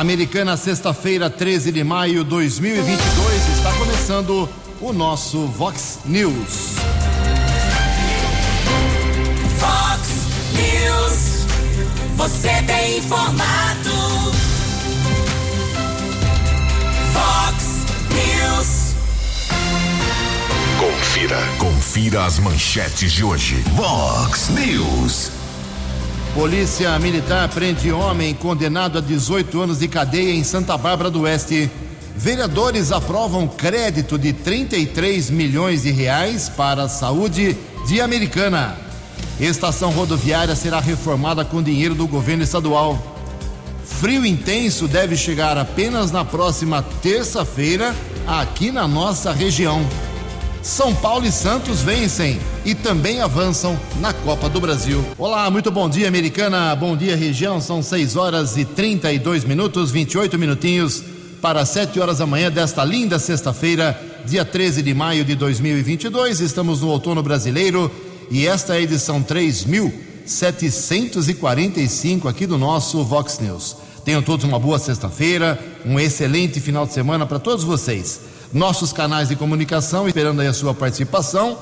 Americana, sexta-feira, 13 de maio de 2022, está começando o nosso Vox News. Vox News, você tem informado. Vox News. Confira, confira as manchetes de hoje. Vox News. Polícia Militar prende homem condenado a 18 anos de cadeia em Santa Bárbara do Oeste. Vereadores aprovam crédito de 33 milhões de reais para a saúde de Americana. Estação rodoviária será reformada com dinheiro do governo estadual. Frio intenso deve chegar apenas na próxima terça-feira aqui na nossa região. São Paulo e Santos vencem e também avançam na Copa do Brasil. Olá, muito bom dia, Americana. Bom dia, região. São 6 horas e 32 minutos, 28 minutinhos para 7 horas da manhã desta linda sexta-feira, dia 13 de maio de 2022. Estamos no outono brasileiro e esta é a edição 3745 aqui do nosso Vox News. Tenham todos uma boa sexta-feira, um excelente final de semana para todos vocês nossos canais de comunicação, esperando aí a sua participação.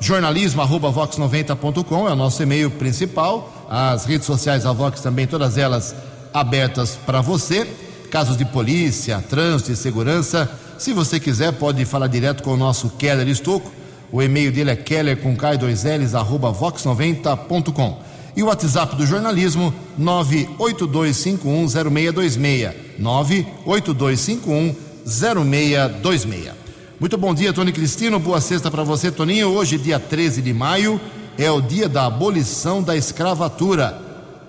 jornalismo@vox90.com é o nosso e-mail principal. As redes sociais da Vox também, todas elas abertas para você. Casos de polícia, trânsito e segurança. Se você quiser, pode falar direto com o nosso Keller Estocco. O e-mail dele é keller com K2Ls, arroba vox90.com. E o WhatsApp do jornalismo, 982510626. 98251 0626. Muito bom dia, Tony Cristino. Boa sexta para você, Toninho. Hoje, dia 13 de maio, é o dia da abolição da escravatura.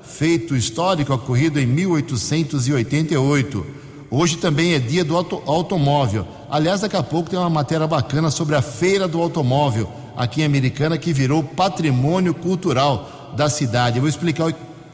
Feito histórico ocorrido em 1888. Hoje também é dia do auto automóvel. Aliás, daqui a pouco tem uma matéria bacana sobre a Feira do Automóvel aqui em Americana que virou patrimônio cultural da cidade. Eu vou explicar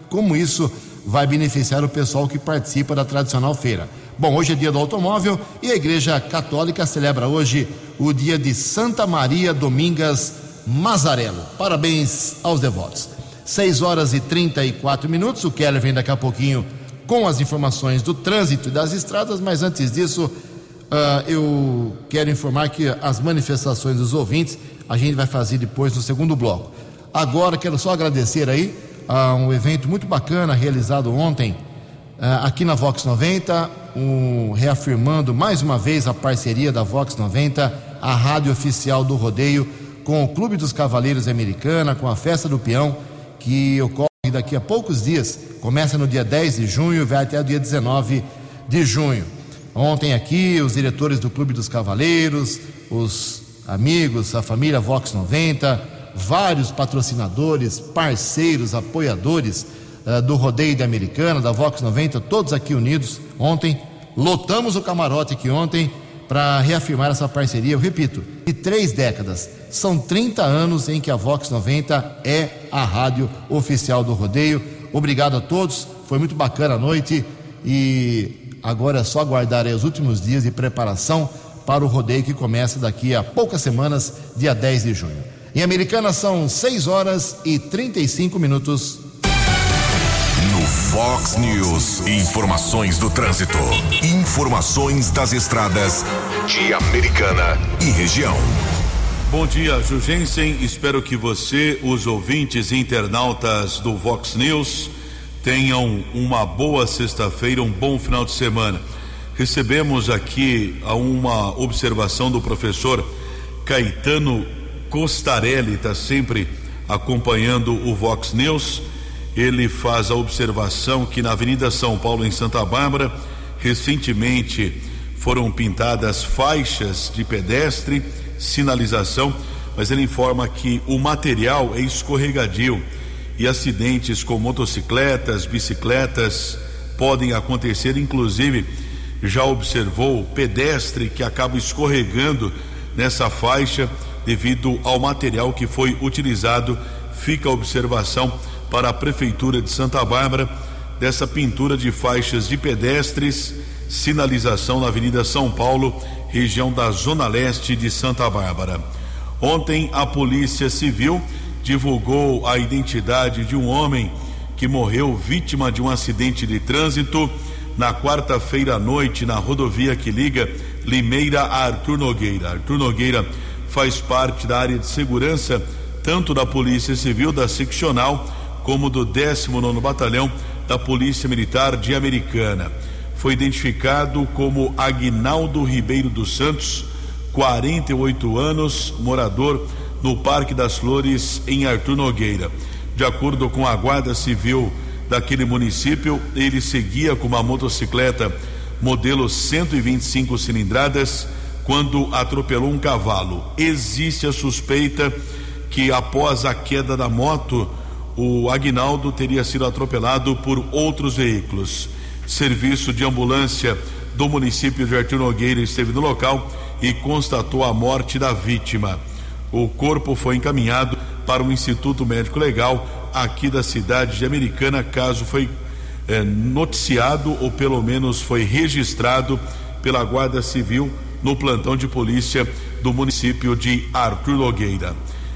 como isso vai beneficiar o pessoal que participa da tradicional feira. Bom, hoje é dia do automóvel e a Igreja Católica celebra hoje o dia de Santa Maria Domingas Mazarelo. Parabéns aos devotos. 6 horas e 34 minutos. O Keller vem daqui a pouquinho com as informações do trânsito e das estradas, mas antes disso, uh, eu quero informar que as manifestações dos ouvintes a gente vai fazer depois no segundo bloco. Agora quero só agradecer aí a um evento muito bacana realizado ontem uh, aqui na Vox 90, um, reafirmando mais uma vez a parceria da Vox 90, a rádio oficial do rodeio, com o Clube dos Cavaleiros Americana, com a Festa do Peão, que ocorre daqui a poucos dias, começa no dia 10 de junho e vai até o dia 19 de junho. Ontem aqui, os diretores do Clube dos Cavaleiros, os amigos, a família Vox 90, vários patrocinadores, parceiros, apoiadores uh, do Rodeio de Americana, da Vox 90, todos aqui unidos ontem. Lotamos o camarote aqui ontem para reafirmar essa parceria. Eu repito, de três décadas. São 30 anos em que a Vox 90 é a rádio oficial do rodeio. Obrigado a todos, foi muito bacana a noite e agora é só aguardar os últimos dias de preparação para o rodeio que começa daqui a poucas semanas, dia 10 de junho. Em Americana são 6 horas e 35 minutos. Fox News, informações do trânsito, informações das estradas de Americana e região. Bom dia, Jugensen. Espero que você, os ouvintes e internautas do Vox News, tenham uma boa sexta-feira, um bom final de semana. Recebemos aqui uma observação do professor Caetano Costarelli, está sempre acompanhando o Vox News ele faz a observação que na Avenida São Paulo, em Santa Bárbara, recentemente foram pintadas faixas de pedestre, sinalização, mas ele informa que o material é escorregadio e acidentes com motocicletas, bicicletas podem acontecer, inclusive já observou pedestre que acaba escorregando nessa faixa devido ao material que foi utilizado. Fica a observação para a Prefeitura de Santa Bárbara dessa pintura de faixas de pedestres, sinalização na Avenida São Paulo, região da Zona Leste de Santa Bárbara. Ontem, a Polícia Civil divulgou a identidade de um homem que morreu vítima de um acidente de trânsito na quarta-feira à noite na rodovia que liga Limeira a Arthur Nogueira. Arthur Nogueira faz parte da área de segurança tanto da Polícia Civil da Seccional como do 19 Batalhão da Polícia Militar de Americana. Foi identificado como Agnaldo Ribeiro dos Santos, 48 anos, morador no Parque das Flores, em Arthur Nogueira. De acordo com a Guarda Civil daquele município, ele seguia com uma motocicleta modelo 125 cilindradas quando atropelou um cavalo. Existe a suspeita que após a queda da moto, o Agnaldo teria sido atropelado por outros veículos. Serviço de ambulância do município de Artur Nogueira esteve no local e constatou a morte da vítima. O corpo foi encaminhado para o Instituto Médico Legal aqui da cidade de Americana, caso foi eh, noticiado ou pelo menos foi registrado pela Guarda Civil no plantão de polícia do município de Arthur Nogueira.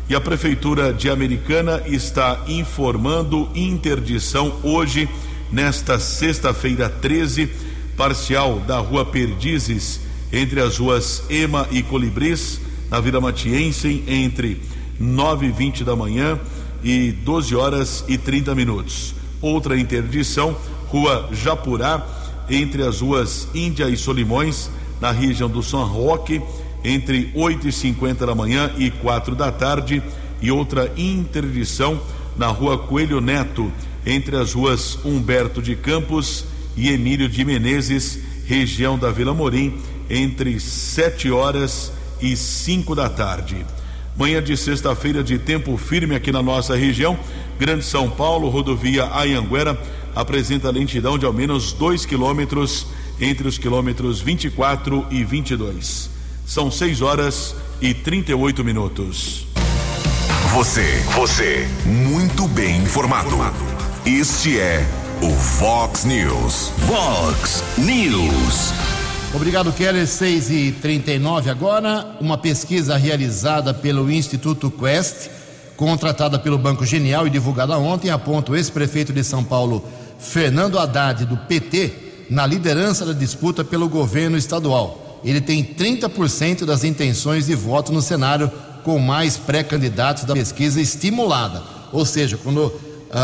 E a Prefeitura de Americana está informando interdição hoje, nesta sexta-feira 13, parcial da Rua Perdizes, entre as ruas Ema e Colibris, na Vila Matiense, entre 9 e 20 da manhã e 12 horas e 30 minutos. Outra interdição, Rua Japurá, entre as ruas Índia e Solimões, na região do São Roque, entre 8 e 50 da manhã e 4 da tarde, e outra interdição na rua Coelho Neto, entre as ruas Humberto de Campos e Emílio de Menezes, região da Vila Morim, entre 7 horas e 5 da tarde. Manhã de sexta-feira de tempo firme aqui na nossa região. Grande São Paulo, rodovia Ayanguera, apresenta lentidão de ao menos 2 quilômetros entre os quilômetros 24 e 22. São 6 horas e 38 minutos. Você, você, muito bem informado. Este é o Fox News. Fox News. Obrigado, Keller. 6 e 39 agora. Uma pesquisa realizada pelo Instituto Quest, contratada pelo Banco Genial e divulgada ontem, aponta o ex-prefeito de São Paulo, Fernando Haddad, do PT, na liderança da disputa pelo governo estadual. Ele tem 30% das intenções de voto no cenário, com mais pré-candidatos da pesquisa estimulada. Ou seja, quando uh,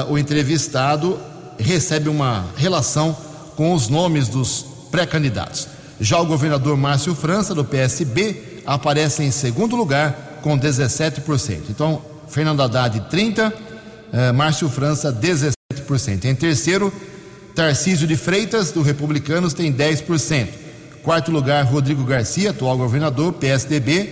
o entrevistado recebe uma relação com os nomes dos pré-candidatos. Já o governador Márcio França, do PSB, aparece em segundo lugar com 17%. Então, Fernando Haddad, 30%, eh, Márcio França, 17%. Em terceiro, Tarcísio de Freitas, do Republicanos, tem 10%. Quarto lugar, Rodrigo Garcia, atual governador, PSDB,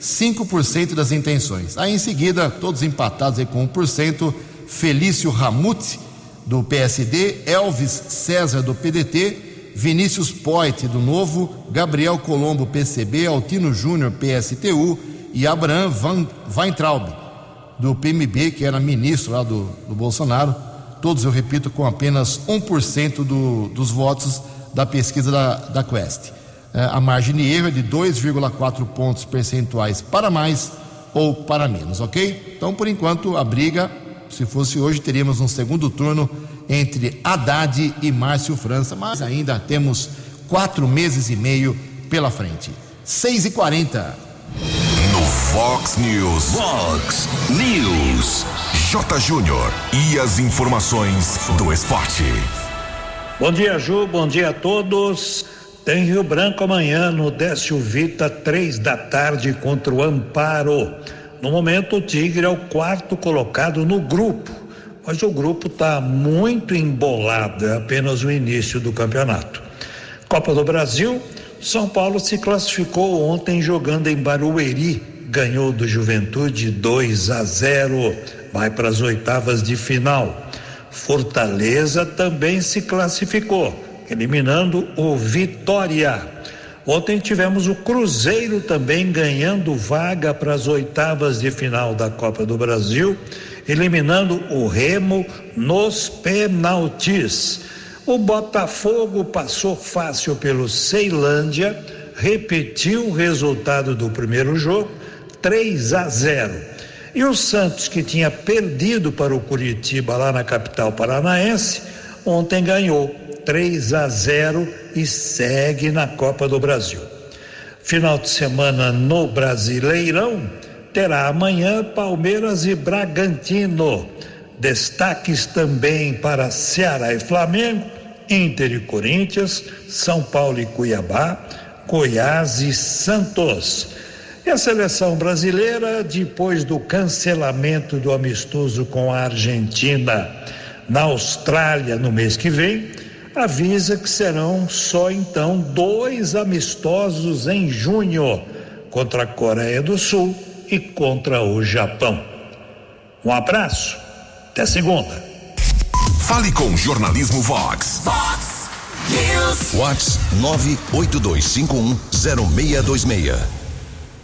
5% das intenções. Aí em seguida, todos empatados aí com 1%, Felício Ramute, do PSD, Elvis César, do PDT, Vinícius Poit, do Novo, Gabriel Colombo, PCB, Altino Júnior, PSTU e Abraham Van Weintraub, do PMB, que era ministro lá do, do Bolsonaro. Todos, eu repito, com apenas 1% do, dos votos da pesquisa da, da Quest. É, a margem de erro é de 2,4 pontos percentuais para mais ou para menos, ok? Então, por enquanto, a briga, se fosse hoje, teríamos um segundo turno entre Haddad e Márcio França, mas ainda temos quatro meses e meio pela frente. 6 e 40 No Fox News. Fox News. J. Júnior. E as informações do esporte. Bom dia, Ju. Bom dia a todos. Tem Rio Branco amanhã no Décio Vita, três da tarde contra o Amparo. No momento, o Tigre é o quarto colocado no grupo mas o grupo está muito embolado, é apenas o início do campeonato. Copa do Brasil, São Paulo se classificou ontem jogando em Barueri, ganhou do Juventude 2 a 0, vai para as oitavas de final. Fortaleza também se classificou, eliminando o Vitória. Ontem tivemos o Cruzeiro também ganhando vaga para as oitavas de final da Copa do Brasil eliminando o Remo nos penaltis. O Botafogo passou fácil pelo Ceilândia, repetiu o resultado do primeiro jogo, 3 a 0. E o Santos, que tinha perdido para o Curitiba lá na capital paranaense, ontem ganhou 3 a 0 e segue na Copa do Brasil. Final de semana no Brasileirão terá amanhã Palmeiras e Bragantino. Destaques também para Ceará e Flamengo, Inter e Corinthians, São Paulo e Cuiabá, Goiás e Santos. E a seleção brasileira, depois do cancelamento do amistoso com a Argentina na Austrália no mês que vem, avisa que serão só então dois amistosos em junho contra a Coreia do Sul e contra o Japão. Um abraço, até segunda. Fale com o Jornalismo Vox. Fox News. Vox 982510626.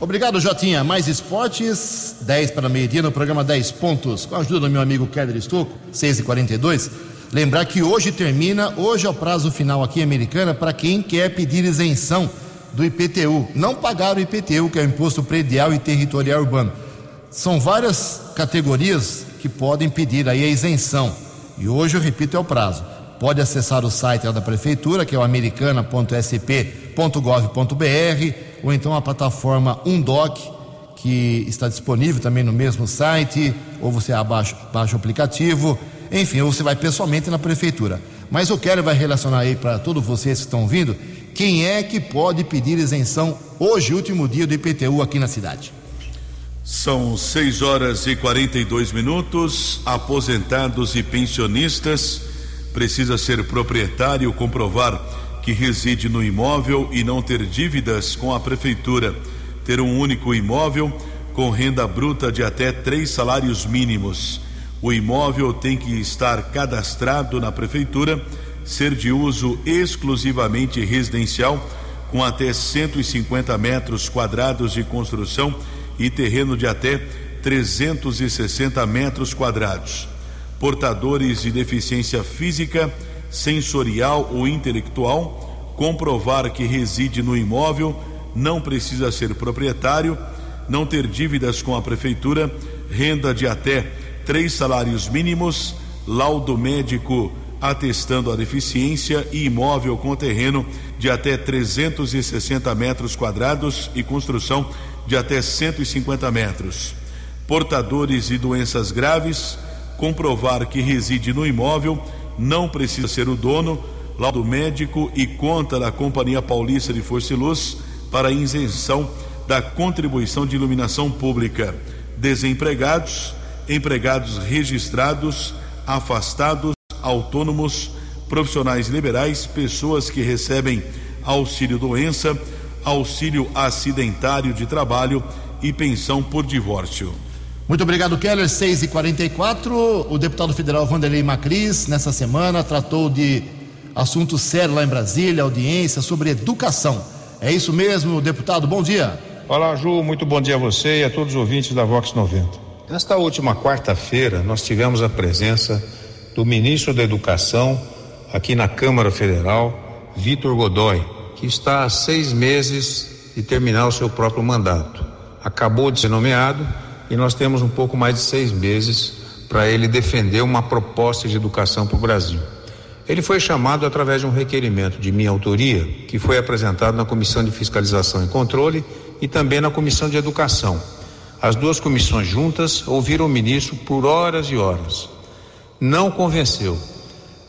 Obrigado, Jotinha. Mais esportes, 10 para meio-dia no programa 10 pontos. Com a ajuda do meu amigo Keller Estocco, 6 e 42 Lembrar que hoje termina, hoje é o prazo final aqui em Americana para quem quer pedir isenção do IPTU. Não pagar o IPTU, que é o Imposto Predial e Territorial Urbano. São várias categorias que podem pedir aí a isenção. E hoje, eu repito, é o prazo. Pode acessar o site da Prefeitura, que é o americana.sp.gov.br, ou então a plataforma Undoc, que está disponível também no mesmo site, ou você abaixa, baixa o aplicativo, enfim, ou você vai pessoalmente na Prefeitura. Mas eu quero vai relacionar aí para todos vocês que estão vindo, quem é que pode pedir isenção hoje, último dia do IPTU aqui na cidade? São 6 horas e 42 minutos. Aposentados e pensionistas precisa ser proprietário, comprovar que reside no imóvel e não ter dívidas com a prefeitura. Ter um único imóvel com renda bruta de até três salários mínimos. O imóvel tem que estar cadastrado na prefeitura, ser de uso exclusivamente residencial, com até 150 metros quadrados de construção e terreno de até 360 metros quadrados. Portadores de deficiência física, sensorial ou intelectual, comprovar que reside no imóvel, não precisa ser proprietário, não ter dívidas com a prefeitura, renda de até três salários mínimos, laudo médico atestando a deficiência e imóvel com terreno de até 360 metros quadrados e construção de até 150 metros. Portadores de doenças graves, comprovar que reside no imóvel, não precisa ser o dono, laudo médico e conta da Companhia Paulista de Força e Luz para isenção da contribuição de iluminação pública. Desempregados, empregados registrados, afastados, autônomos, profissionais liberais, pessoas que recebem auxílio doença, auxílio acidentário de trabalho e pensão por divórcio. Muito obrigado, Keller. 6 e 44 O deputado federal Vanderlei Macris, nessa semana, tratou de assunto sério lá em Brasília, audiência sobre educação. É isso mesmo, deputado? Bom dia. Olá, Ju. Muito bom dia a você e a todos os ouvintes da Vox 90. Nesta última quarta-feira, nós tivemos a presença do ministro da Educação aqui na Câmara Federal, Vitor Godoy, que está há seis meses de terminar o seu próprio mandato. Acabou de ser nomeado e nós temos um pouco mais de seis meses para ele defender uma proposta de educação para o Brasil. Ele foi chamado através de um requerimento de minha autoria, que foi apresentado na Comissão de Fiscalização e Controle e também na Comissão de Educação. As duas comissões juntas ouviram o ministro por horas e horas. Não convenceu.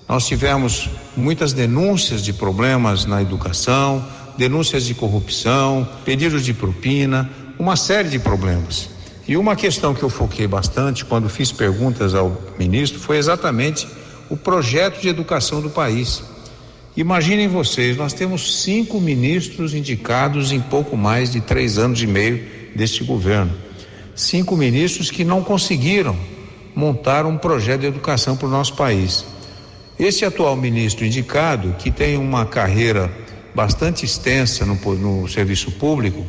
Nós tivemos muitas denúncias de problemas na educação, denúncias de corrupção, pedidos de propina, uma série de problemas. E uma questão que eu foquei bastante quando fiz perguntas ao ministro foi exatamente o projeto de educação do país. Imaginem vocês, nós temos cinco ministros indicados em pouco mais de três anos e meio deste governo cinco ministros que não conseguiram montar um projeto de educação para o nosso país. Esse atual ministro indicado, que tem uma carreira bastante extensa no, no serviço público,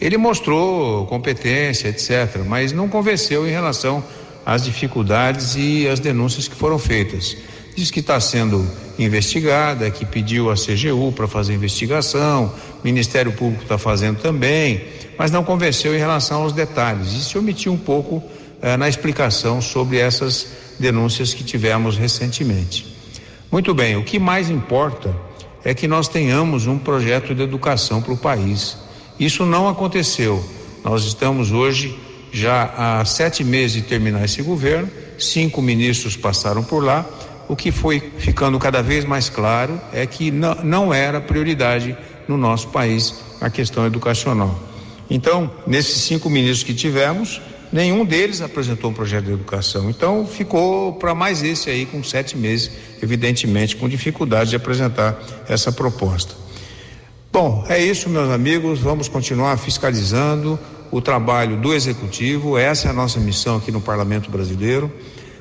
ele mostrou competência, etc., mas não convenceu em relação às dificuldades e às denúncias que foram feitas. Diz que está sendo investigada, que pediu a CGU para fazer investigação, o Ministério Público está fazendo também mas não convenceu em relação aos detalhes e se omitiu um pouco eh, na explicação sobre essas denúncias que tivemos recentemente. Muito bem, o que mais importa é que nós tenhamos um projeto de educação para o país. Isso não aconteceu. Nós estamos hoje já há sete meses de terminar esse governo, cinco ministros passaram por lá. O que foi ficando cada vez mais claro é que não, não era prioridade no nosso país a questão educacional. Então, nesses cinco ministros que tivemos, nenhum deles apresentou um projeto de educação. Então, ficou para mais esse aí, com sete meses, evidentemente, com dificuldade de apresentar essa proposta. Bom, é isso, meus amigos. Vamos continuar fiscalizando o trabalho do Executivo. Essa é a nossa missão aqui no Parlamento Brasileiro.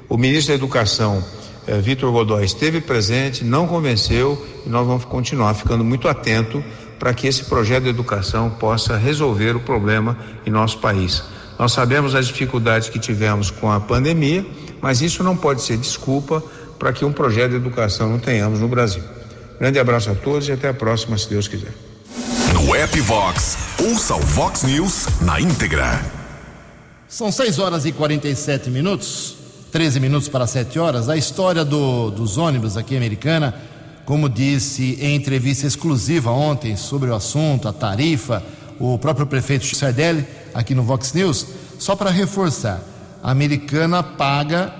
O ministro da Educação, eh, Vitor Godoy, esteve presente, não convenceu e nós vamos continuar ficando muito atento para que esse projeto de educação possa resolver o problema em nosso país. Nós sabemos as dificuldades que tivemos com a pandemia, mas isso não pode ser desculpa para que um projeto de educação não tenhamos no Brasil. Grande abraço a todos e até a próxima, se Deus quiser. No app Vox, ouça o Vox News na íntegra. São 6 horas e 47 minutos, 13 minutos para 7 horas. A história do, dos ônibus aqui americana, como disse em entrevista exclusiva ontem sobre o assunto, a tarifa, o próprio prefeito Sardelli, aqui no Vox News, só para reforçar, a americana paga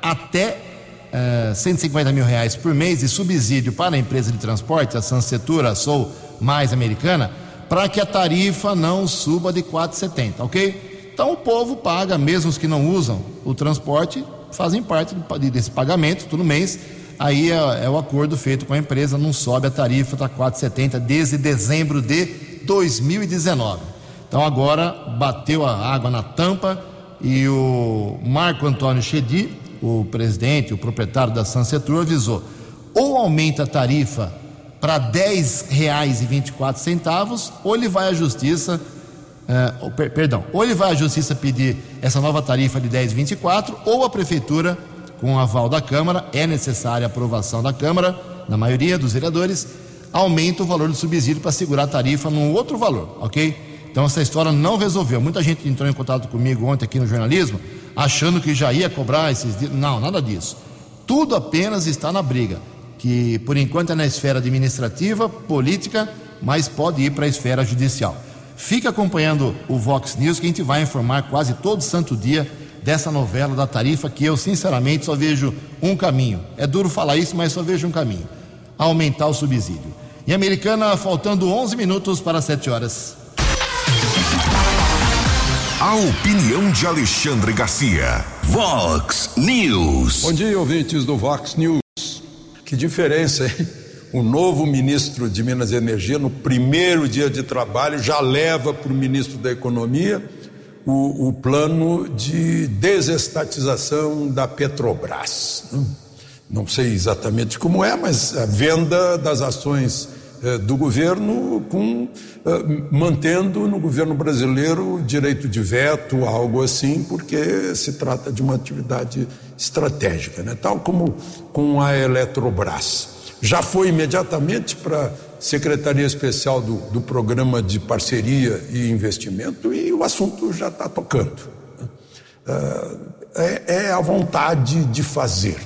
até uh, eh, 150 mil reais por mês de subsídio para a empresa de transporte, a Sansetura, Sou mais americana, para que a tarifa não suba de 4,70, ok? Então o povo paga, mesmo os que não usam o transporte, fazem parte desse pagamento todo mês. Aí é, é o acordo feito com a empresa, não sobe a tarifa, está 4,70 desde dezembro de 2019. Então agora bateu a água na tampa e o Marco Antônio Chedi, o presidente, o proprietário da Sansetur, avisou: ou aumenta a tarifa para R$ 10,24, ou ele vai à justiça, uh, per, perdão, ou ele vai à justiça pedir essa nova tarifa de 10,24, ou a prefeitura, com o aval da Câmara, é necessária a aprovação da Câmara, na maioria dos vereadores, aumenta o valor do subsídio para segurar a tarifa num outro valor, ok? Então essa história não resolveu. Muita gente entrou em contato comigo ontem aqui no jornalismo, achando que já ia cobrar esses dias. Não, nada disso. Tudo apenas está na briga que por enquanto é na esfera administrativa, política, mas pode ir para a esfera judicial. Fique acompanhando o Vox News que a gente vai informar quase todo santo dia dessa novela da tarifa que eu sinceramente só vejo um caminho. É duro falar isso, mas só vejo um caminho: aumentar o subsídio. Em Americana, faltando 11 minutos para 7 horas. A opinião de Alexandre Garcia. Vox News. Bom dia, ouvintes do Vox News. Que diferença, hein? O novo ministro de Minas e Energia, no primeiro dia de trabalho, já leva para o ministro da Economia o, o, plano de desestatização da Petrobras. Não sei exatamente como é, mas a venda das ações do governo com eh, mantendo no governo brasileiro direito de veto, algo assim, porque se trata de uma atividade estratégica, né? tal como com a Eletrobras. Já foi imediatamente para a Secretaria Especial do, do Programa de Parceria e Investimento e o assunto já está tocando. Né? É, é a vontade de fazer.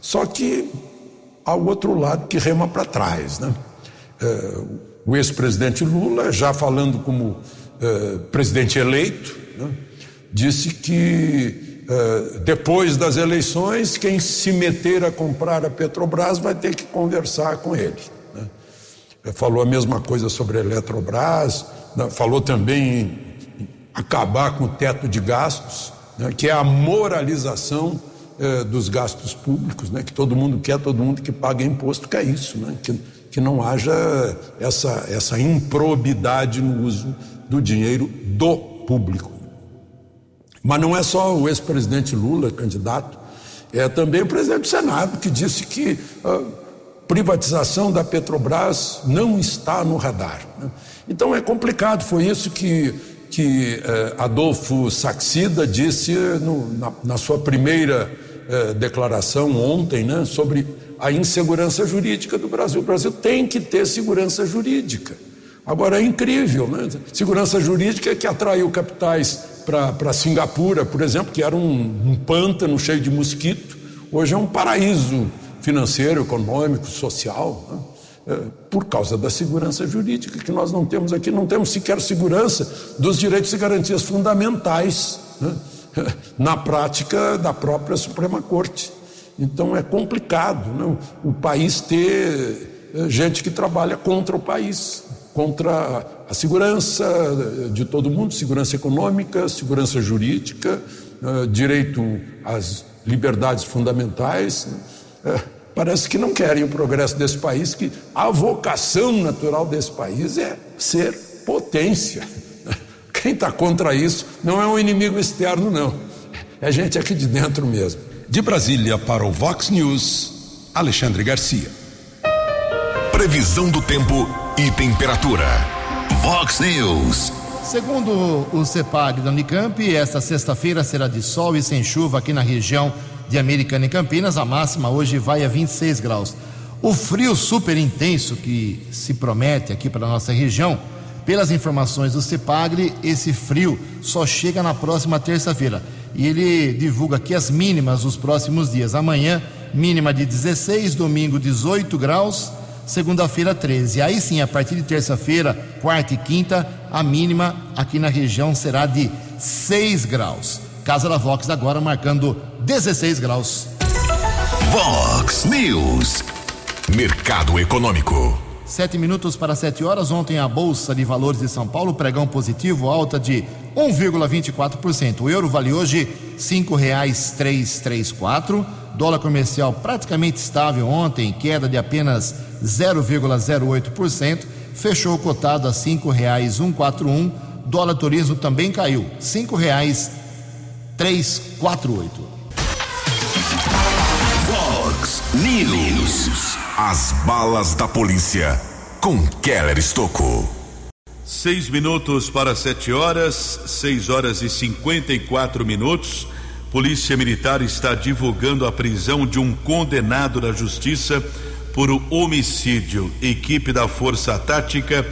Só que há o outro lado que rema para trás. Né? É, o ex-presidente Lula, já falando como é, presidente eleito, né? disse que eh, depois das eleições, quem se meter a comprar a Petrobras vai ter que conversar com ele. Né? Falou a mesma coisa sobre a Eletrobras, né? falou também em acabar com o teto de gastos, né? que é a moralização dos gastos públicos, né? que todo mundo quer, todo mundo que paga imposto quer isso, né? que, que não haja essa, essa improbidade no uso do dinheiro do público. Mas não é só o ex-presidente Lula, candidato, é também o presidente do Senado, que disse que a privatização da Petrobras não está no radar. Né? Então é complicado, foi isso que, que eh, Adolfo Saxida disse no, na, na, sua primeira eh, declaração ontem né, sobre a insegurança jurídica do Brasil. O Brasil tem que ter segurança jurídica. Agora é incrível, né? Segurança jurídica que atraiu capitais para Singapura, por exemplo, que era um, um, pântano cheio de mosquito, hoje é um paraíso financeiro, econômico, social. Né? É, por causa da segurança jurídica que nós não temos aqui, não temos sequer segurança dos direitos e garantias fundamentais né? na prática da própria Suprema Corte. Então é complicado né? o país ter é, gente que trabalha contra o país, contra a segurança de todo mundo, segurança econômica, segurança jurídica, é, direito às liberdades fundamentais. Né? parece que não querem o progresso desse país, que a vocação natural desse país é ser potência. Quem está contra isso não é um inimigo externo, não. É gente aqui de dentro mesmo. De Brasília para o Vox News, Alexandre Garcia. Previsão do tempo e temperatura. Vox News. Segundo o CEPAG da Unicamp, esta sexta-feira será de sol e sem chuva aqui na região de Americana e Campinas. A máxima hoje vai a 26 graus. O frio super intenso que se promete aqui para a nossa região, pelas informações do CEPAGRE, esse frio só chega na próxima terça-feira. E ele divulga aqui as mínimas dos próximos dias. Amanhã, mínima de 16, domingo 18 graus, segunda-feira 13. Aí sim, a partir de terça-feira, quarta e quinta, a mínima aqui na região será de 6 graus. Casa da Vox agora marcando 16 graus. Vox News. Mercado Econômico. Sete minutos para sete horas. Ontem a Bolsa de Valores de São Paulo, pregão positivo, alta de 1,24%. O euro vale hoje três, quatro. Dólar comercial praticamente estável ontem, queda de apenas 0,08%. Fechou cotado a quatro, um. Dólar turismo também caiu, cinco reais 348. Fox News. As balas da polícia com Keller Estocou. Seis minutos para sete horas, seis horas e cinquenta e quatro minutos. Polícia Militar está divulgando a prisão de um condenado da Justiça por homicídio. Equipe da Força Tática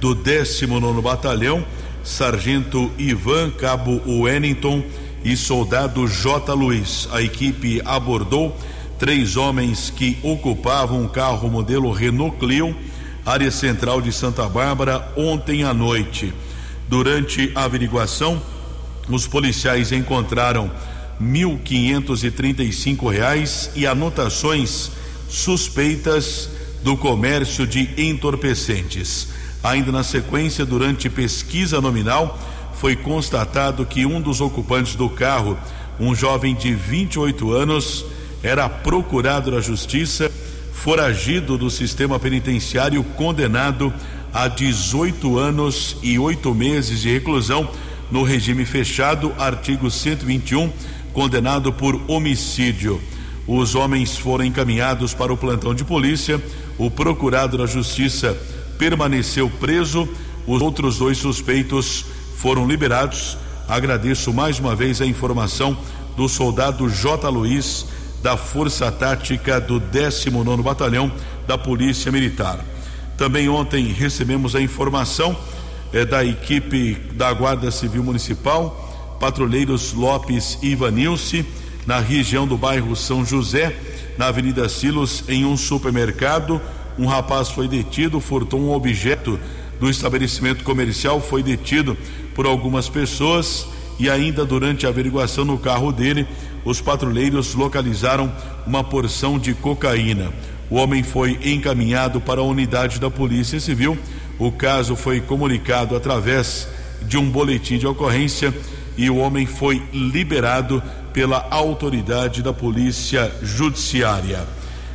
do 19 Batalhão, Sargento Ivan Cabo Wellington e soldado J. Luiz. A equipe abordou três homens que ocupavam um carro modelo Renault Clio, área central de Santa Bárbara, ontem à noite. Durante a averiguação, os policiais encontraram cinco reais e anotações suspeitas do comércio de entorpecentes. Ainda na sequência, durante pesquisa nominal, foi constatado que um dos ocupantes do carro, um jovem de 28 anos, era procurado da justiça, foragido do sistema penitenciário, condenado a 18 anos e oito meses de reclusão no regime fechado, artigo 121, condenado por homicídio. Os homens foram encaminhados para o plantão de polícia. O procurado da justiça permaneceu preso. Os outros dois suspeitos foram liberados. Agradeço mais uma vez a informação do soldado J. Luiz, da Força Tática do 19 Batalhão da Polícia Militar. Também ontem recebemos a informação eh, da equipe da Guarda Civil Municipal, patrulheiros Lopes e Ivanilce, na região do bairro São José, na Avenida Silos, em um supermercado. Um rapaz foi detido, furtou um objeto do estabelecimento comercial, foi detido por algumas pessoas e ainda durante a averiguação no carro dele, os patrulheiros localizaram uma porção de cocaína. O homem foi encaminhado para a unidade da Polícia Civil. O caso foi comunicado através de um boletim de ocorrência e o homem foi liberado pela autoridade da Polícia Judiciária.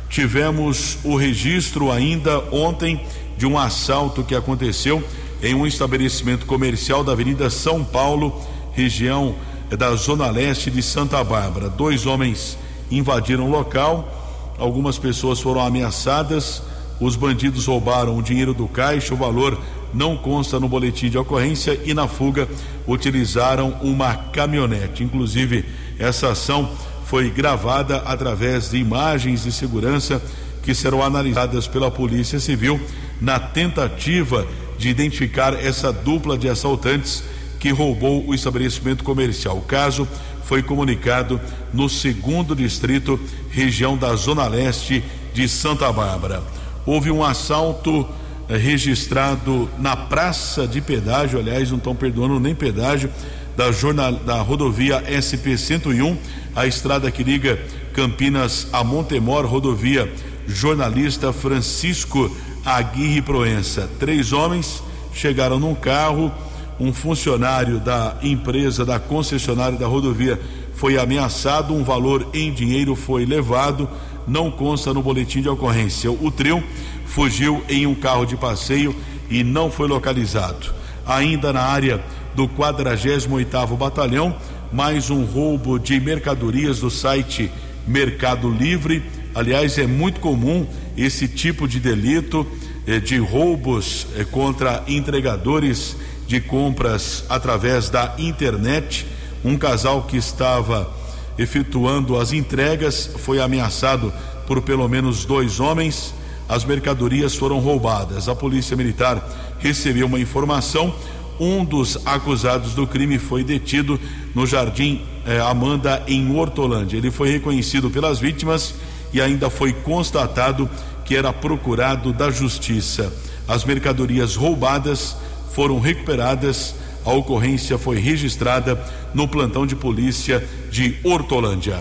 Tivemos o registro ainda ontem de um assalto que aconteceu em um estabelecimento comercial da Avenida São Paulo, região da Zona Leste de Santa Bárbara. Dois homens invadiram o local, algumas pessoas foram ameaçadas, os bandidos roubaram o dinheiro do caixa, o valor não consta no boletim de ocorrência e na fuga utilizaram uma caminhonete. Inclusive, essa ação foi gravada através de imagens de segurança que serão analisadas pela Polícia Civil na tentativa de identificar essa dupla de assaltantes que roubou o estabelecimento comercial. O caso foi comunicado no segundo distrito, região da Zona Leste de Santa Bárbara. Houve um assalto eh, registrado na praça de pedágio, aliás, não estão perdoando nem pedágio, da, jornal, da rodovia SP-101, a estrada que liga Campinas a Montemor, rodovia jornalista Francisco Aguirre Proença. Três homens chegaram num carro, um funcionário da empresa, da concessionária da rodovia foi ameaçado, um valor em dinheiro foi levado, não consta no boletim de ocorrência. O trio fugiu em um carro de passeio e não foi localizado. Ainda na área do 48º Batalhão, mais um roubo de mercadorias do site Mercado Livre. Aliás, é muito comum esse tipo de delito eh, de roubos eh, contra entregadores de compras através da internet. Um casal que estava efetuando as entregas foi ameaçado por pelo menos dois homens. As mercadorias foram roubadas. A Polícia Militar recebeu uma informação. Um dos acusados do crime foi detido no Jardim eh, Amanda, em Hortolândia. Ele foi reconhecido pelas vítimas e ainda foi constatado que era procurado da Justiça. As mercadorias roubadas foram recuperadas. A ocorrência foi registrada no plantão de polícia de Hortolândia.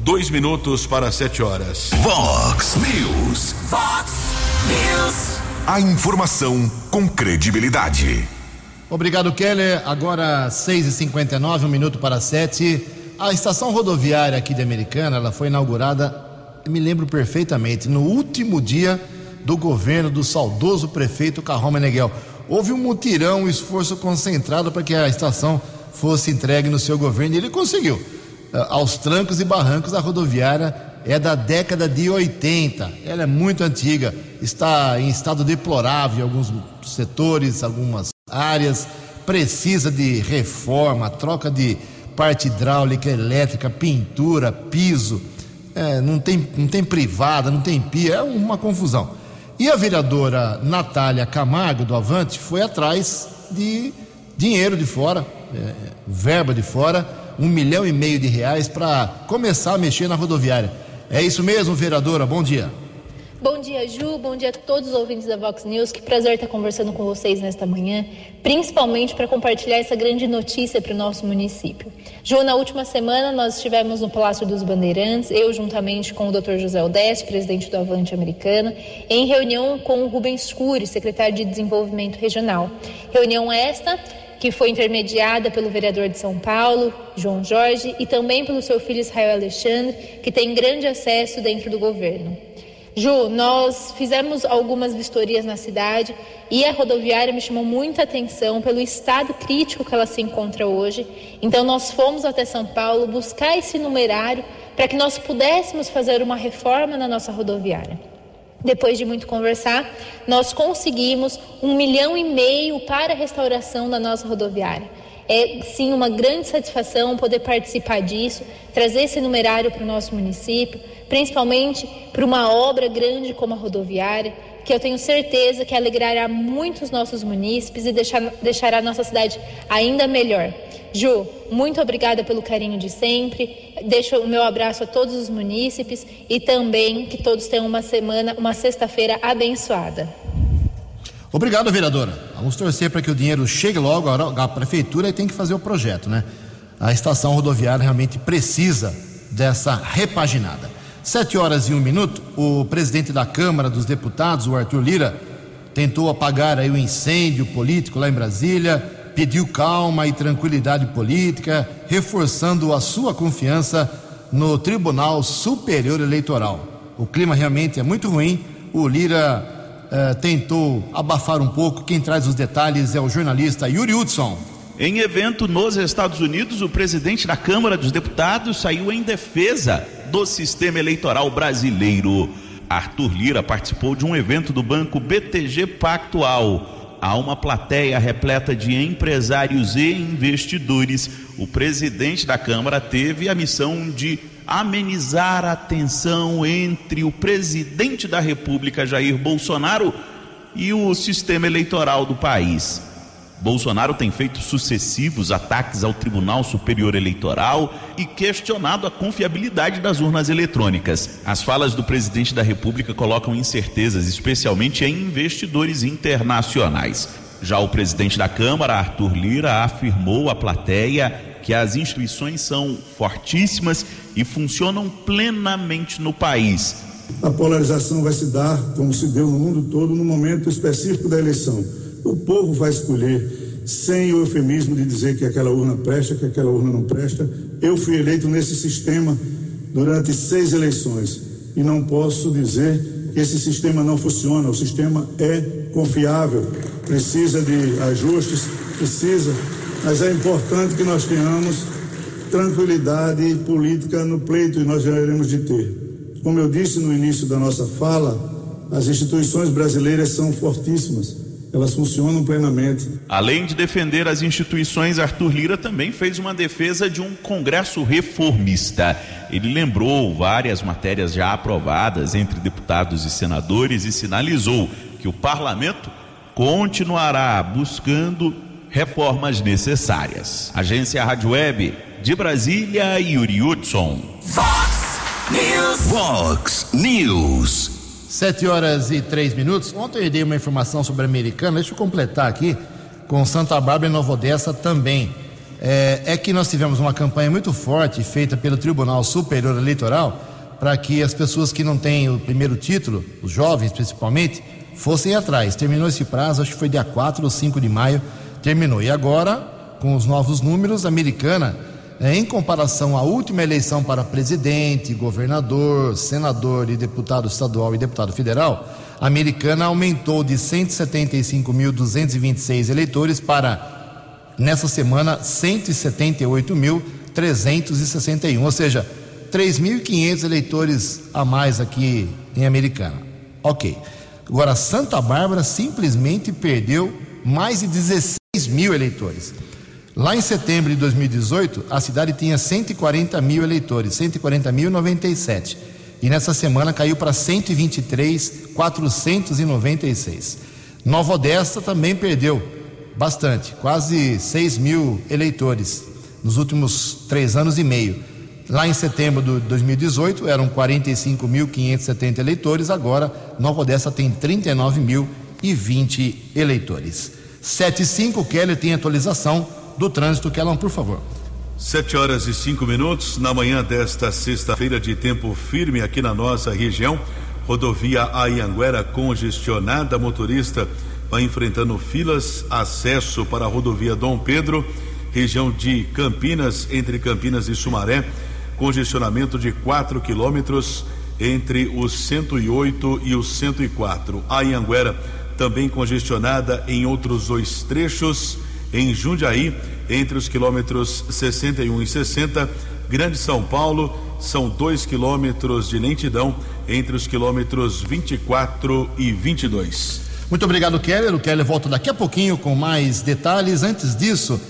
Dois minutos para sete horas. Vox News. Vox News. A informação com credibilidade. Obrigado, Keller. Agora, 6h59, um minuto para sete. A estação rodoviária aqui de Americana ela foi inaugurada, me lembro perfeitamente, no último dia do governo do saudoso prefeito Carrão Meneghel. Houve um mutirão, um esforço concentrado para que a estação fosse entregue no seu governo e ele conseguiu. Ah, aos trancos e barrancos, a rodoviária é da década de 80. Ela é muito antiga, está em estado deplorável em alguns setores, algumas áreas, precisa de reforma, troca de parte hidráulica, elétrica, pintura, piso, é, não, tem, não tem privada, não tem pia, é uma confusão. E a vereadora Natália Camargo, do Avante, foi atrás de dinheiro de fora, é, verba de fora, um milhão e meio de reais para começar a mexer na rodoviária. É isso mesmo, vereadora? Bom dia. Bom dia, Ju. Bom dia a todos os ouvintes da Vox News. Que prazer estar conversando com vocês nesta manhã, principalmente para compartilhar essa grande notícia para o nosso município. Ju, na última semana nós estivemos no Palácio dos Bandeirantes, eu juntamente com o Dr. José Odeste, presidente do Avante Americano, em reunião com o Rubens Cury, secretário de Desenvolvimento Regional. Reunião esta que foi intermediada pelo vereador de São Paulo, João Jorge, e também pelo seu filho Israel Alexandre, que tem grande acesso dentro do governo. Ju, nós fizemos algumas vistorias na cidade e a rodoviária me chamou muita atenção pelo estado crítico que ela se encontra hoje. Então, nós fomos até São Paulo buscar esse numerário para que nós pudéssemos fazer uma reforma na nossa rodoviária. Depois de muito conversar, nós conseguimos um milhão e meio para a restauração da nossa rodoviária. É sim uma grande satisfação poder participar disso, trazer esse numerário para o nosso município principalmente para uma obra grande como a rodoviária, que eu tenho certeza que alegrará muitos nossos munícipes e deixar, deixará a nossa cidade ainda melhor. Ju, muito obrigada pelo carinho de sempre. Deixo o meu abraço a todos os munícipes e também que todos tenham uma semana, uma sexta-feira abençoada. Obrigado, vereadora. Vamos torcer para que o dinheiro chegue logo. A prefeitura tem que fazer o projeto, né? A estação rodoviária realmente precisa dessa repaginada. Sete horas e um minuto, o presidente da Câmara dos Deputados, o Arthur Lira, tentou apagar aí o incêndio político lá em Brasília, pediu calma e tranquilidade política, reforçando a sua confiança no Tribunal Superior Eleitoral. O clima realmente é muito ruim. O Lira eh, tentou abafar um pouco. Quem traz os detalhes é o jornalista Yuri Hudson. Em evento nos Estados Unidos, o presidente da Câmara dos Deputados saiu em defesa do sistema eleitoral brasileiro. Arthur Lira participou de um evento do banco BTG Pactual. Há uma plateia repleta de empresários e investidores. O presidente da Câmara teve a missão de amenizar a tensão entre o presidente da República, Jair Bolsonaro, e o sistema eleitoral do país. Bolsonaro tem feito sucessivos ataques ao Tribunal Superior Eleitoral e questionado a confiabilidade das urnas eletrônicas. As falas do presidente da República colocam incertezas, especialmente em investidores internacionais. Já o presidente da Câmara, Arthur Lira, afirmou à plateia que as instituições são fortíssimas e funcionam plenamente no país. A polarização vai se dar, como se deu no mundo todo, no momento específico da eleição o povo vai escolher sem o eufemismo de dizer que aquela urna presta, que aquela urna não presta. Eu fui eleito nesse sistema durante seis eleições e não posso dizer que esse sistema não funciona. O sistema é confiável, precisa de ajustes, precisa, mas é importante que nós tenhamos tranquilidade política no pleito e nós já iremos de ter. Como eu disse no início da nossa fala, as instituições brasileiras são fortíssimas elas funcionam plenamente. Além de defender as instituições, Arthur Lira também fez uma defesa de um Congresso reformista. Ele lembrou várias matérias já aprovadas entre deputados e senadores e sinalizou que o parlamento continuará buscando reformas necessárias. Agência Rádio Web de Brasília, Yuri Hudson. Fox News. Fox News. Sete horas e três minutos. Ontem eu dei uma informação sobre a americana, deixa eu completar aqui, com Santa Bárbara e Nova Odessa também. É, é que nós tivemos uma campanha muito forte feita pelo Tribunal Superior Eleitoral para que as pessoas que não têm o primeiro título, os jovens principalmente, fossem atrás. Terminou esse prazo, acho que foi dia 4 ou 5 de maio, terminou. E agora, com os novos números, a americana em comparação à última eleição para presidente, governador, senador e deputado estadual e deputado federal, a americana aumentou de 175.226 eleitores para, nessa semana, 178.361, ou seja, 3.500 eleitores a mais aqui em Americana. Ok. Agora, Santa Bárbara simplesmente perdeu mais de 16 mil eleitores. Lá em setembro de 2018, a cidade tinha 140 mil eleitores, 140.097. E nessa semana caiu para 123.496. Nova Odessa também perdeu bastante, quase 6 mil eleitores nos últimos três anos e meio. Lá em setembro de 2018 eram 45.570 eleitores, agora Nova Odessa tem 39.020 eleitores. 75 Keller tem atualização do trânsito. Kellan, por favor. Sete horas e cinco minutos, na manhã desta sexta-feira de tempo firme aqui na nossa região, rodovia Ayanguera congestionada, motorista vai enfrentando filas, acesso para a rodovia Dom Pedro, região de Campinas, entre Campinas e Sumaré, congestionamento de 4 quilômetros entre os 108 e os 104. Ayanguera também congestionada em outros dois trechos em Jundiaí, entre os quilômetros 61 e 60. Grande São Paulo, são dois quilômetros de lentidão entre os quilômetros 24 e 22. Muito obrigado, Keller. O Keller volta daqui a pouquinho com mais detalhes. Antes disso,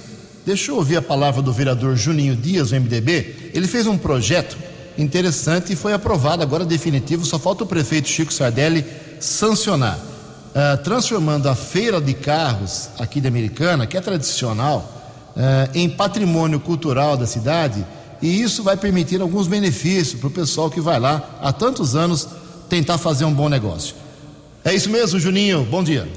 deixa eu ouvir a palavra do vereador Juninho Dias, do MDB. Ele fez um projeto interessante e foi aprovado, agora definitivo. Só falta o prefeito Chico Sardelli sancionar. Eh, transformando a feira de carros aqui de Americana, que é tradicional, uh, em patrimônio cultural da cidade, e isso vai permitir alguns benefícios para o pessoal que vai lá há tantos anos tentar fazer um bom negócio. É isso mesmo, Juninho. Bom dia.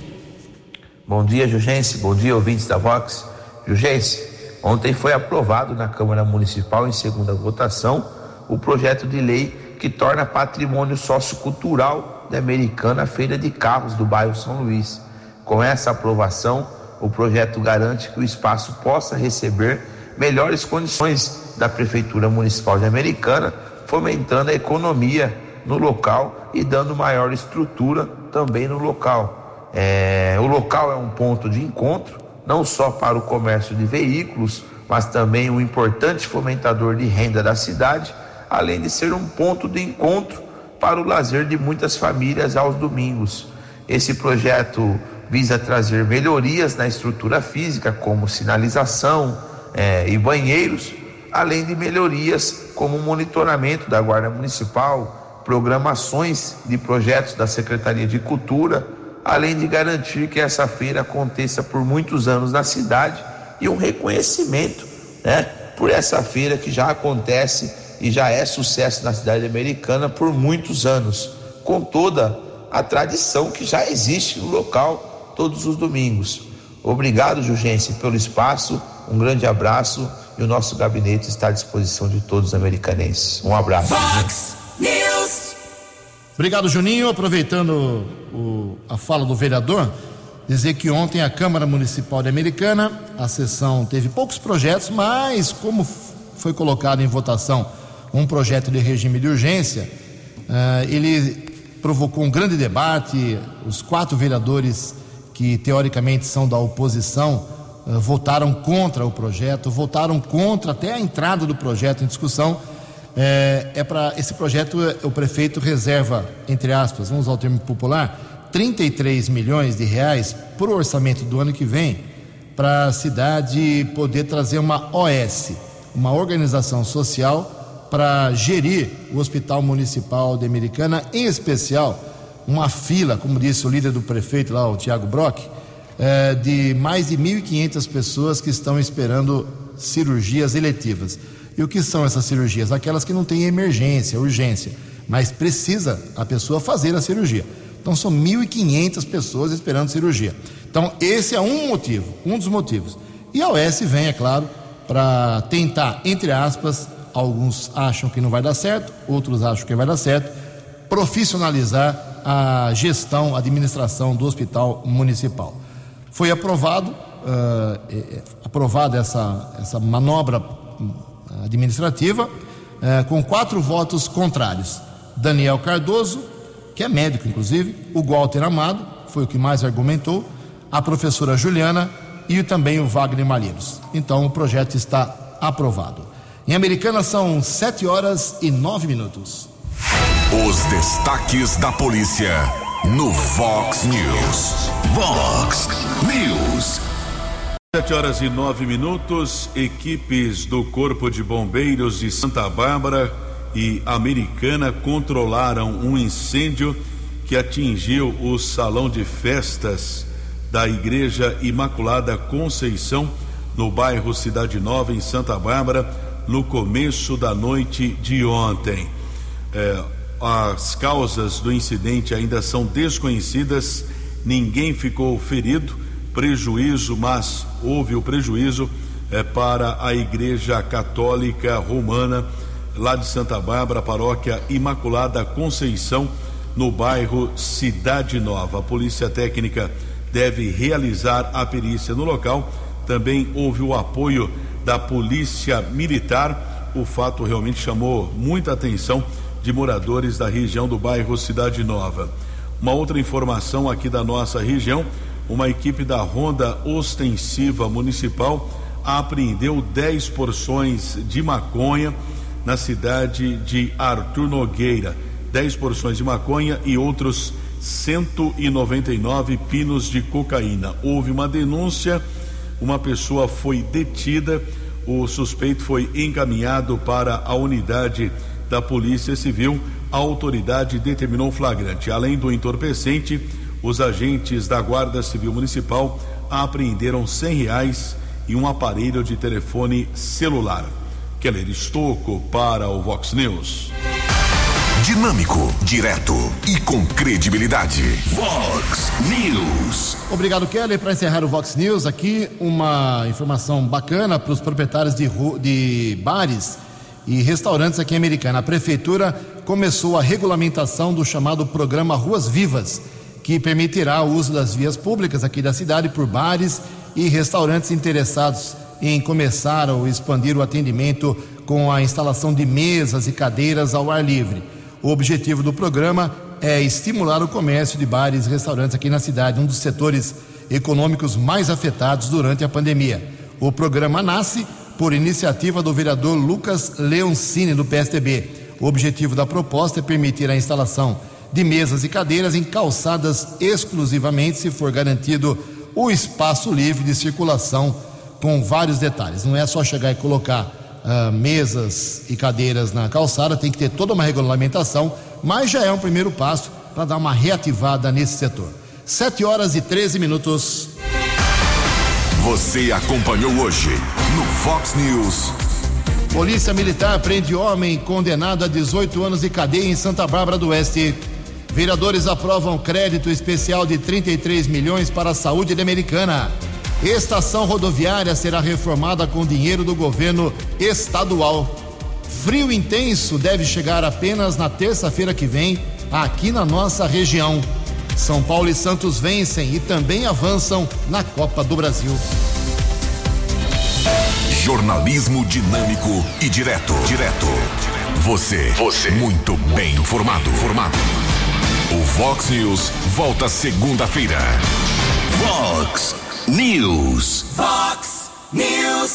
Bom dia, Jugense. Bom dia, ouvintes da Vox. Jugense, ontem foi aprovado na Câmara Municipal, em segunda votação, o projeto de lei que torna patrimônio sociocultural da Americana Feira de Carros do bairro São Luís. Com essa aprovação, o projeto garante que o espaço possa receber melhores condições da Prefeitura Municipal de Americana, fomentando a economia no local e dando maior estrutura também no local. É, o local é um ponto de encontro, não só para o comércio de veículos, mas também um importante fomentador de renda da cidade, além de ser um ponto de encontro para o lazer de muitas famílias aos domingos. Esse projeto visa trazer melhorias na estrutura física, como sinalização é, e banheiros, além de melhorias como monitoramento da Guarda Municipal, programações de projetos da Secretaria de Cultura, além de garantir que essa feira aconteça por muitos anos na cidade e um reconhecimento, né, por essa feira que já acontece e já é sucesso na cidade americana por muitos anos, com toda a tradição que já existe no local todos os domingos. Obrigado, Jurgense, pelo espaço. Um grande abraço e o nosso gabinete está à disposição de todos os americanenses. Um abraço. Fox News. Obrigado, Juninho. Aproveitando o, a fala do vereador, dizer que ontem a Câmara Municipal de Americana, a sessão teve poucos projetos, mas como foi colocado em votação um projeto de regime de urgência, uh, ele provocou um grande debate. Os quatro vereadores que teoricamente são da oposição uh, votaram contra o projeto, votaram contra até a entrada do projeto em discussão. É, é para esse projeto o prefeito reserva, entre aspas, vamos usar o termo popular, 33 milhões de reais para o orçamento do ano que vem para a cidade poder trazer uma OS, uma organização social para gerir o Hospital Municipal de Americana, em especial uma fila, como disse o líder do prefeito lá, o Tiago Brock, é, de mais de 1.500 pessoas que estão esperando cirurgias eletivas. E o que são essas cirurgias? Aquelas que não têm emergência, urgência, mas precisa a pessoa fazer a cirurgia. Então são 1.500 pessoas esperando cirurgia. Então esse é um motivo, um dos motivos. E a OS vem, é claro, para tentar, entre aspas, alguns acham que não vai dar certo, outros acham que vai dar certo, profissionalizar a gestão, a administração do hospital municipal. Foi aprovado, uh, aprovada essa, essa manobra administrativa, uh, com quatro votos contrários. Daniel Cardoso, que é médico inclusive, o Walter Amado, foi o que mais argumentou, a professora Juliana e também o Wagner Malheiros. Então o projeto está aprovado. Em Americana são sete horas e nove minutos. Os destaques da polícia no Vox News. Vox News. Sete horas e nove minutos. Equipes do Corpo de Bombeiros de Santa Bárbara e Americana controlaram um incêndio que atingiu o salão de festas da Igreja Imaculada Conceição, no bairro Cidade Nova, em Santa Bárbara, no começo da noite de ontem. É, as causas do incidente ainda são desconhecidas, ninguém ficou ferido, prejuízo, mas houve o prejuízo é, para a Igreja Católica Romana, lá de Santa Bárbara, paróquia Imaculada Conceição, no bairro Cidade Nova. A Polícia Técnica deve realizar a perícia no local. Também houve o apoio da Polícia Militar. O fato realmente chamou muita atenção de moradores da região do bairro Cidade Nova. Uma outra informação aqui da nossa região: uma equipe da Ronda Ostensiva Municipal apreendeu 10 porções de maconha na cidade de Artur Nogueira. 10 porções de maconha e outros 199 pinos de cocaína. Houve uma denúncia, uma pessoa foi detida, o suspeito foi encaminhado para a unidade da Polícia Civil, a autoridade determinou flagrante. Além do entorpecente, os agentes da Guarda Civil Municipal apreenderam cem reais e um aparelho de telefone celular. Keller Estocco para o Vox News. Dinâmico, direto e com credibilidade. Vox News. Obrigado, Keller. Para encerrar o Vox News, aqui uma informação bacana para os proprietários de, de bares e restaurantes aqui em Americana. A prefeitura começou a regulamentação do chamado programa Ruas Vivas, que permitirá o uso das vias públicas aqui da cidade por bares e restaurantes interessados em começar ou expandir o atendimento com a instalação de mesas e cadeiras ao ar livre. O objetivo do programa é estimular o comércio de bares e restaurantes aqui na cidade, um dos setores econômicos mais afetados durante a pandemia. O programa nasce por iniciativa do vereador Lucas Leoncini, do PSDB. O objetivo da proposta é permitir a instalação de mesas e cadeiras em calçadas exclusivamente, se for garantido o espaço livre de circulação, com vários detalhes. Não é só chegar e colocar uh, mesas e cadeiras na calçada, tem que ter toda uma regulamentação, mas já é um primeiro passo para dar uma reativada nesse setor. 7 horas e 13 minutos. Você acompanhou hoje no Fox News. Polícia Militar prende homem condenado a 18 anos de cadeia em Santa Bárbara do Oeste. Vereadores aprovam crédito especial de 33 milhões para a saúde de Americana. Estação rodoviária será reformada com dinheiro do governo estadual. Frio intenso deve chegar apenas na terça-feira que vem, aqui na nossa região. São Paulo e Santos vencem e também avançam na Copa do Brasil. Jornalismo dinâmico e direto. Direto. Você. Você. Muito bem informado. Formado. O Fox News volta segunda-feira. Fox News. Fox News.